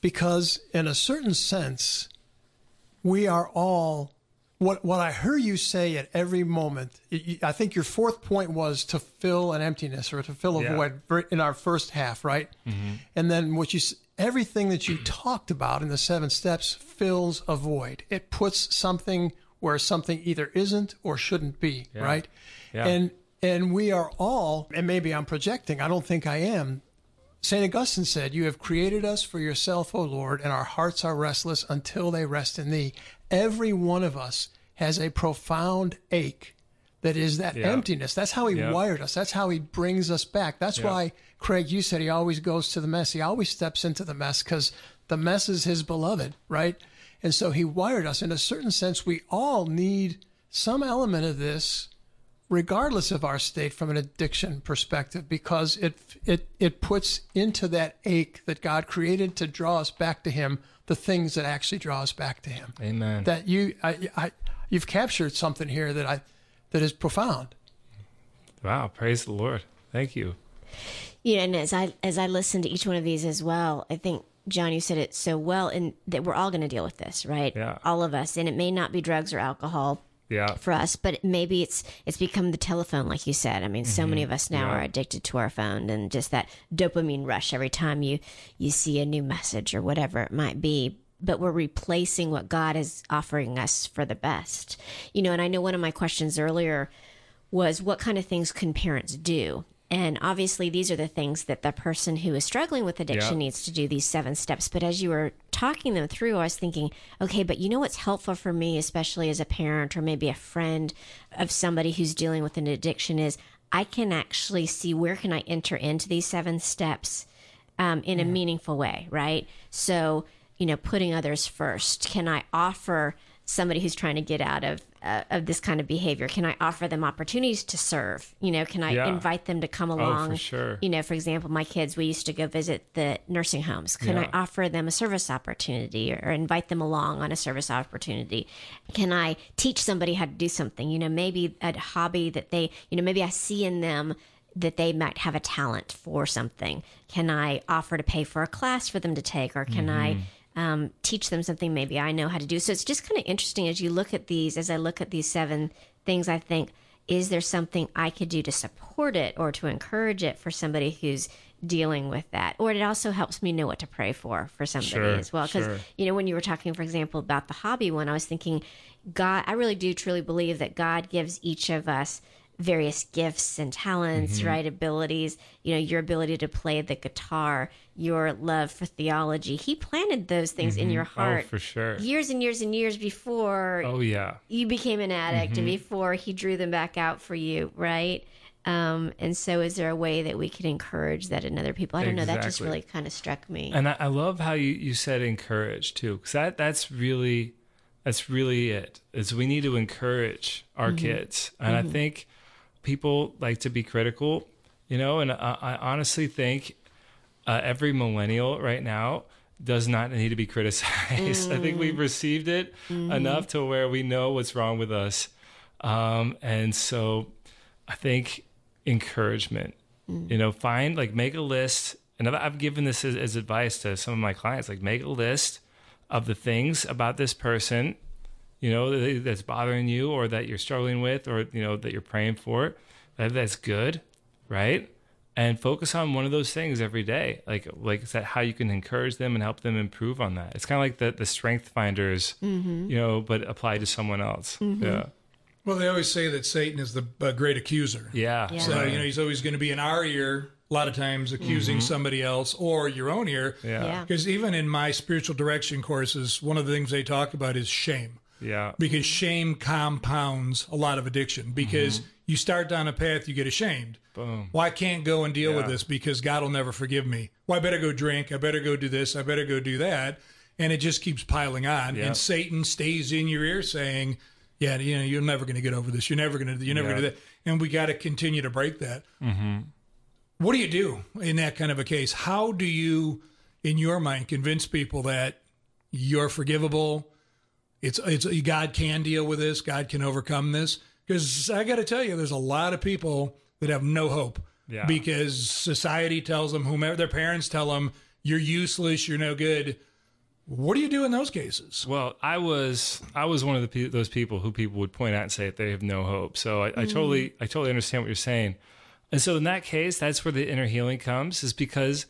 Speaker 2: because in a certain sense, we are all what what I hear you say at every moment, I think your fourth point was to fill an emptiness or to fill a yeah. void in our first half, right? Mm-hmm. And then what you everything that you talked about in the seven steps fills a void. It puts something where something either isn't or shouldn't be, yeah. right? Yeah. And and we are all, and maybe I'm projecting. I don't think I am. St. Augustine said, You have created us for yourself, O Lord, and our hearts are restless until they rest in thee. Every one of us has a profound ache that is that yeah. emptiness. That's how he yeah. wired us. That's how he brings us back. That's yeah. why, Craig, you said he always goes to the mess. He always steps into the mess because the mess is his beloved, right? And so he wired us. In a certain sense, we all need some element of this regardless of our state from an addiction perspective because it it it puts into that ache that God created to draw us back to him the things that actually draw us back to him.
Speaker 4: Amen.
Speaker 2: That you I, I you've captured something here that I that is profound.
Speaker 4: Wow praise the lord. Thank you.
Speaker 3: You know and as I as I listen to each one of these as well I think John, you said it so well, and that we're all going to deal with this, right?
Speaker 4: Yeah.
Speaker 3: All of us, and it may not be drugs or alcohol,
Speaker 4: yeah.
Speaker 3: for us. But maybe it's it's become the telephone, like you said. I mean, so mm-hmm. many of us now yeah. are addicted to our phone, and just that dopamine rush every time you you see a new message or whatever it might be. But we're replacing what God is offering us for the best, you know. And I know one of my questions earlier was, what kind of things can parents do? And obviously, these are the things that the person who is struggling with addiction needs to do these seven steps. But as you were talking them through, I was thinking, okay, but you know what's helpful for me, especially as a parent or maybe a friend of somebody who's dealing with an addiction, is I can actually see where can I enter into these seven steps um, in a meaningful way, right? So, you know, putting others first. Can I offer somebody who's trying to get out of uh, of this kind of behavior? Can I offer them opportunities to serve? You know, can I
Speaker 4: Yeah.
Speaker 3: invite them to come along?
Speaker 4: Oh, for
Speaker 3: along?
Speaker 4: sure.
Speaker 3: You know, for example, my kids, we used to go visit the nursing homes. Can
Speaker 4: Yeah.
Speaker 3: I offer them a service opportunity or, or invite them along on a service opportunity? Can I teach somebody how to do something? You know, maybe a hobby that they, you know, maybe I see in them that they might have a talent for something. Can I offer to pay for a class for them to take, or can I um, teach them something maybe I know how to do? So it's just kind of interesting as you look at these, as I look at these seven things, I think, is there something I could do to support it or to encourage it for somebody who's dealing with that? Or it also helps me know what to pray for for somebody
Speaker 4: Sure,
Speaker 3: as well. Because,
Speaker 4: sure.
Speaker 3: you know, when you were talking, for example, about the hobby one, I was thinking, God, I really do truly believe that God gives each of us various gifts and talents,
Speaker 4: Mm-hmm.
Speaker 3: right? Abilities, you know, your ability to play the guitar, your love for theology. He planted those things in your
Speaker 4: Oh,
Speaker 3: heart
Speaker 4: for sure.
Speaker 3: years and years and years before
Speaker 4: Oh yeah.
Speaker 3: you became an addict
Speaker 4: Mm-hmm.
Speaker 3: and before he drew them back out for you, right? Um, and so, is there a way that we can encourage that in other people? I don't know. That just really kind of struck me.
Speaker 4: And I, I love how you, you said encourage too, because that that's really that's really it. Is we need to encourage our kids, and I think people like to be critical, you know. And I, I honestly think uh, every millennial right now does not need to be criticized. I think we've received it enough to where we know what's wrong with us, um, and so I think encouragement. You know, find like make a list, and I've, I've given this as, as advice to some of my clients. Like, make a list of the things about this person, you know, that, that's bothering you, or that you're struggling with, or you know that you're praying for. That that's good, right? And focus on one of those things every day. Like, like is that how you can encourage them and help them improve on that? It's kind of like the the strength finders, you know, but applied to someone else. Yeah,
Speaker 1: Well, they always say that Satan is the uh, great accuser.
Speaker 4: yeah.
Speaker 3: Yeah.
Speaker 1: So, you know, he's always going to be in our ear, a lot of times accusing somebody else or your own ear.
Speaker 4: Yeah.
Speaker 3: Yeah.
Speaker 1: Because even in my spiritual direction courses, one of the things they talk about is shame.
Speaker 4: Yeah.
Speaker 1: Because shame compounds a lot of addiction. Because mm-hmm. you start down a path, you get ashamed.
Speaker 4: Boom.
Speaker 1: Well, I can't go and deal with this because God will never forgive me. Well, I better go drink. I better go do this. I better go do that. And it just keeps piling on.
Speaker 4: Yeah.
Speaker 1: And Satan stays in your ear saying, yeah, you know, you're never going to get over this. You're never going to, you're never
Speaker 4: Yeah.
Speaker 1: going to do that. And we got to continue to break that. Mm-hmm. What do you do in that kind of a case? How do you, in your mind, convince people that you're forgivable? It's it's God can deal with this. God can overcome this. Because I got to tell you, there's a lot of people that have no hope
Speaker 4: Yeah.
Speaker 1: because society tells them, whomever their parents tell them, you're useless, you're no good. What do you do in those cases?
Speaker 4: Well, I was I was one of the those people who people would point out and say that they have no hope. So I, I mm. totally I totally understand what you're saying. And so in that case, that's where the inner healing comes, is because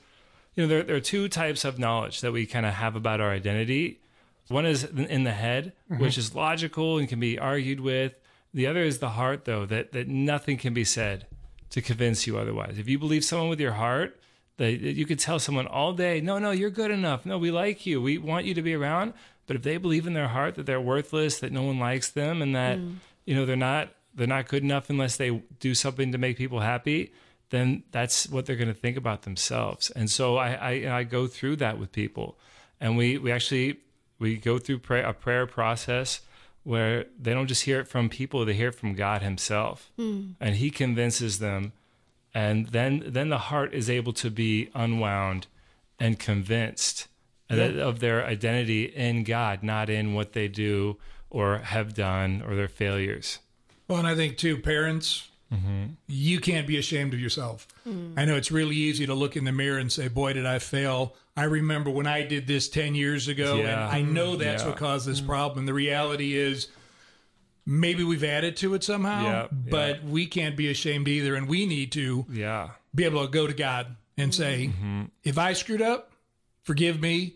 Speaker 4: you know there there are two types of knowledge that we kind of have about our identity. One is in the head, mm-hmm. which is logical and can be argued with. The other is the heart, though, that that nothing can be said to convince you otherwise. If you believe someone with your heart, that you could tell someone all day, no, no, you're good enough. No, we like you. We want you to be around. But if they believe in their heart that they're worthless, that no one likes them, and that mm. you know they're not they're not good enough unless they do something to make people happy, then that's what they're going to think about themselves. And so I I, I go through that with people, and we we actually we go through pray, a prayer process where they don't just hear it from people; they hear it from God Himself, hmm. and He convinces them and then then the heart is able to be unwound and convinced uh, that- of their identity in God, not in what they do or have done or their failures.
Speaker 1: Well, and I think too, parents, Mm-hmm. you can't be ashamed of yourself. Mm. I know it's really easy to look in the mirror and say, "Boy, did I fail." I remember when I did this ten years ago,
Speaker 4: Yeah.
Speaker 1: and I know mm-hmm. that's
Speaker 4: Yeah.
Speaker 1: what caused this mm. problem. The reality is, maybe we've added to it somehow,
Speaker 4: Yeah,
Speaker 1: but we can't be ashamed either, and we need to
Speaker 4: Yeah.
Speaker 1: be able to go to God and mm. say, mm-hmm. "If I screwed up, forgive me."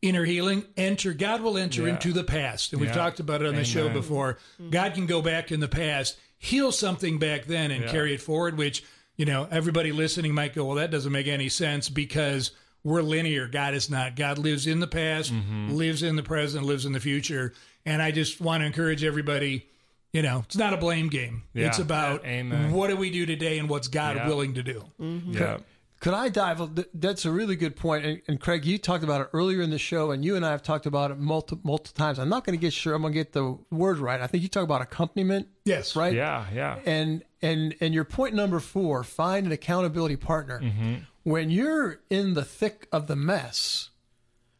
Speaker 1: Inner healing, enter. God will enter
Speaker 4: Yeah.
Speaker 1: into the past, and we've talked about it on the show
Speaker 4: Amen.
Speaker 1: before. God can go back in the past, heal something back then, and
Speaker 4: Yeah.
Speaker 1: carry it forward. Which you know, everybody listening might go, "Well, that doesn't make any sense because we're linear. God is not. God lives in the past,
Speaker 4: Mm-hmm.
Speaker 1: lives in the present, lives in the future." And I just want to encourage everybody You know, it's not a blame game.
Speaker 4: Yeah.
Speaker 1: It's about
Speaker 4: Amen.
Speaker 1: what do we do today and what's God
Speaker 4: Yeah.
Speaker 1: willing to do.
Speaker 4: Yeah.
Speaker 2: Could I dive? That's a really good point. And, and Craig, you talked about it earlier in the show, and you and I have talked about it multiple, multiple times. I'm not going to get sure I'm going to get the word right. I think you talk about accompaniment,
Speaker 1: Yes.
Speaker 2: right?
Speaker 4: Yeah. Yeah.
Speaker 2: And and and your point number four: find an accountability partner.
Speaker 4: Mm-hmm.
Speaker 2: When you're in the thick of the mess,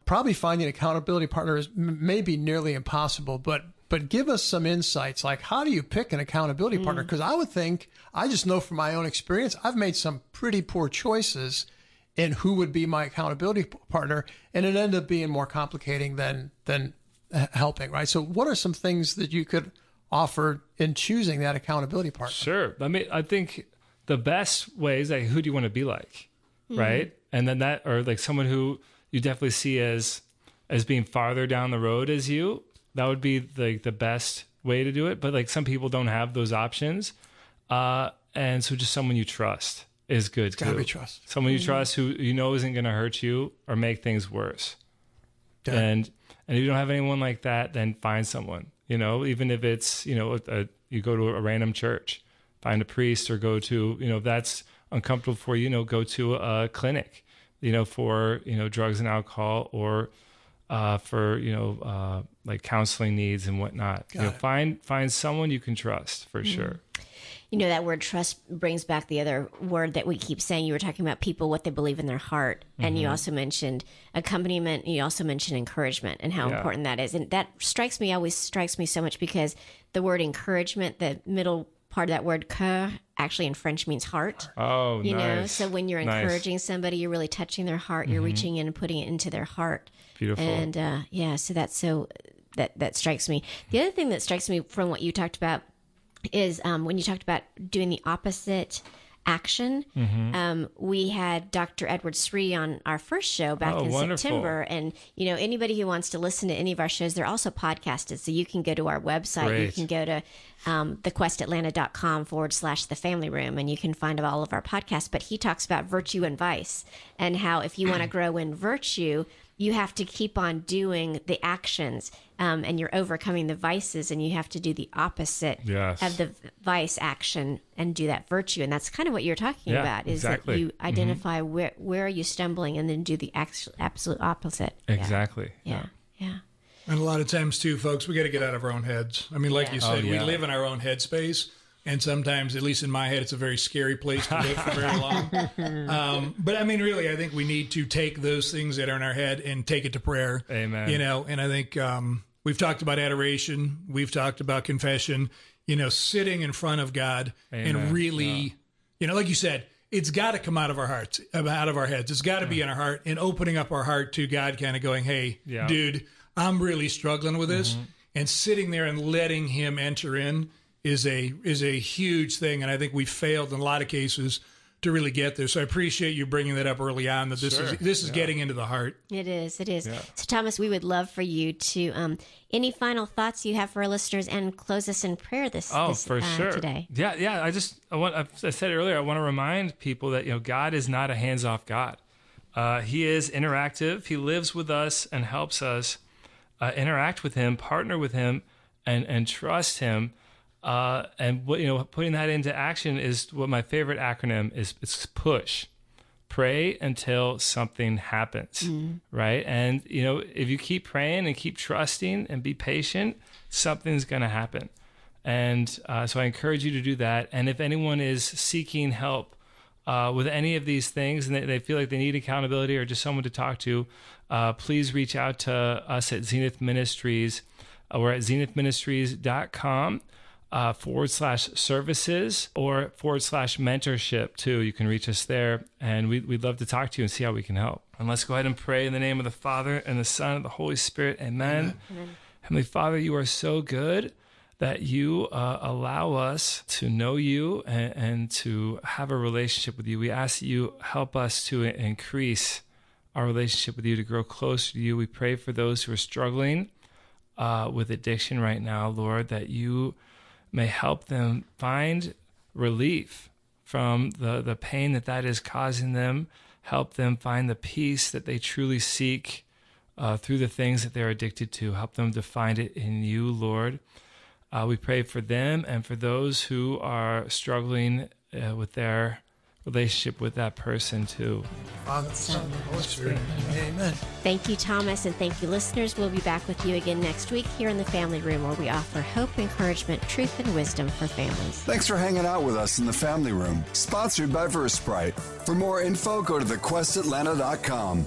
Speaker 2: probably finding an accountability partner is m- maybe nearly impossible. But but give us some insights. Like, how do you pick an accountability
Speaker 4: Mm.
Speaker 2: partner? Because I would think I just know from my own experience, I've made some pretty poor choices in who would be my accountability partner, and it ended up being more complicating than than helping. Right. So, what are some things that you could offer in choosing that accountability partner?
Speaker 4: Sure. I mean, I think the best way is like, who do you want to be like, right? And then that, or like someone who you definitely see as as being farther down the road as you. That would be like the best way to do it. But like some people don't have those options, uh, and so just someone you trust is good.
Speaker 2: gotta
Speaker 4: too.
Speaker 2: be trust.
Speaker 4: Someone you trust who you know isn't going to hurt you or make things worse. And and if you don't have anyone like that, then find someone. You know, even if it's you know a, you go to a random church, find a priest, or go to you know if that's uncomfortable for you. You know, go to a clinic. You know, for you know drugs and alcohol, or uh, for you know uh, like counseling needs and whatnot. you know, find find someone you can trust for sure.
Speaker 3: You know, that word trust brings back the other word that we keep saying. You were talking about people, what they believe in their heart. And
Speaker 4: Mm-hmm.
Speaker 3: you also mentioned accompaniment. You also mentioned encouragement and how
Speaker 4: Yeah.
Speaker 3: important that is. And that strikes me, always strikes me so much because the word encouragement, the middle part of that word cœur, actually in French means heart.
Speaker 4: Oh,
Speaker 3: you know, so when you're
Speaker 4: Nice. Mm-hmm.
Speaker 3: encouraging somebody, you're really touching their heart. You're reaching in and putting it into their heart.
Speaker 4: Beautiful.
Speaker 3: And uh, yeah, so that's so that that strikes me. The other thing that strikes me from what you talked about is um, when you talked about doing the opposite action.
Speaker 4: Mm-hmm.
Speaker 3: Um, we had Dr. Edward Sri on our first show back
Speaker 4: Oh,
Speaker 3: in
Speaker 4: wonderful.
Speaker 3: September, and you know anybody who wants to listen to any of our shows, they're also podcasted. So you can go to our website. You can go to um, thequestatlanta.com forward slash the family room, and you can find all of our podcasts. But he talks about virtue and vice, and how if you want to grow in virtue. You have to keep on doing the actions, um, and you're overcoming the vices, and you have to do the opposite
Speaker 4: Yes.
Speaker 3: of the vice action and do that virtue and that's kind of what you're talking
Speaker 4: Yeah,
Speaker 3: about is
Speaker 4: exactly.
Speaker 3: that you identify where where are you stumbling and then do the act- absolute opposite Yeah.
Speaker 4: Exactly.
Speaker 3: yeah yeah
Speaker 1: And a lot of times, too, folks, we got to get out of our own heads. I mean, like you said,
Speaker 4: Oh, yeah.
Speaker 1: we live in our own headspace. And sometimes, at least in my head, it's a very scary place to live for very long. Um, but I mean, really, I think we need to take those things that are in our head and take it to prayer.
Speaker 4: Amen.
Speaker 1: You know, and I think um, we've talked about adoration, we've talked about confession, you know, sitting in front of God
Speaker 4: Amen.
Speaker 1: and really, you know, like you said, it's got to come out of our hearts, out of our heads. It's got to be in our heart and opening up our heart to God, kind of going, hey,
Speaker 4: Yeah.
Speaker 1: dude, I'm really struggling with this. And sitting there and letting Him enter in is a is a huge thing. And I think we failed in a lot of cases to really get there. So I appreciate you bringing that up early on. That this
Speaker 4: Sure.
Speaker 1: is this is getting into the heart.
Speaker 3: it is it is so thomas we would love for you to um any final thoughts you have for our listeners and close us in prayer this,
Speaker 4: Oh,
Speaker 3: this,
Speaker 4: for
Speaker 3: uh,
Speaker 4: sure.
Speaker 3: today
Speaker 4: Yeah, yeah. I just I want I said earlier. I want to remind people that you know God is not a hands off God. Uh, he is interactive. He lives with us and helps us uh, interact with Him, partner with Him, and and trust Him. Uh, and what you know, putting that into action is what my favorite acronym is. It's push. Pray until something happens, right? And you know, if you keep praying and keep trusting and be patient, something's going to happen. And uh, so I encourage you to do that. And if anyone is seeking help uh, with any of these things and they, they feel like they need accountability or just someone to talk to, uh, please reach out to us at Zenith Ministries. We're at zenithministries.com uh, forward slash services or forward slash mentorship too. You can reach us there and we, we'd love to talk to you and see how we can help. And let's go ahead and pray in the name of the Father and the Son and the Holy Spirit. Amen. Heavenly Father, you are so good that you uh, allow us to know you and, and to have a relationship with you. We ask that you help us to increase our relationship with you, to grow closer to you. We pray for those who are struggling uh, with addiction right now, Lord, that you may help them find relief from the, the pain that that is causing them. Help them find the peace that they truly seek uh, through the things that they're addicted to. Help them to find it in you, Lord. Uh, we pray for them and for those who are struggling uh, with their relationship with that person too.
Speaker 2: Father, Son, and Holy Spirit. Amen.
Speaker 3: Thank you, Thomas, and thank you, listeners. We'll be back with you again next week here in the Family Room, where we offer hope, encouragement, truth, and wisdom for families.
Speaker 5: Thanks for hanging out with us in the Family Room, sponsored by Versprite. For more info, go to thequestatlanta.com.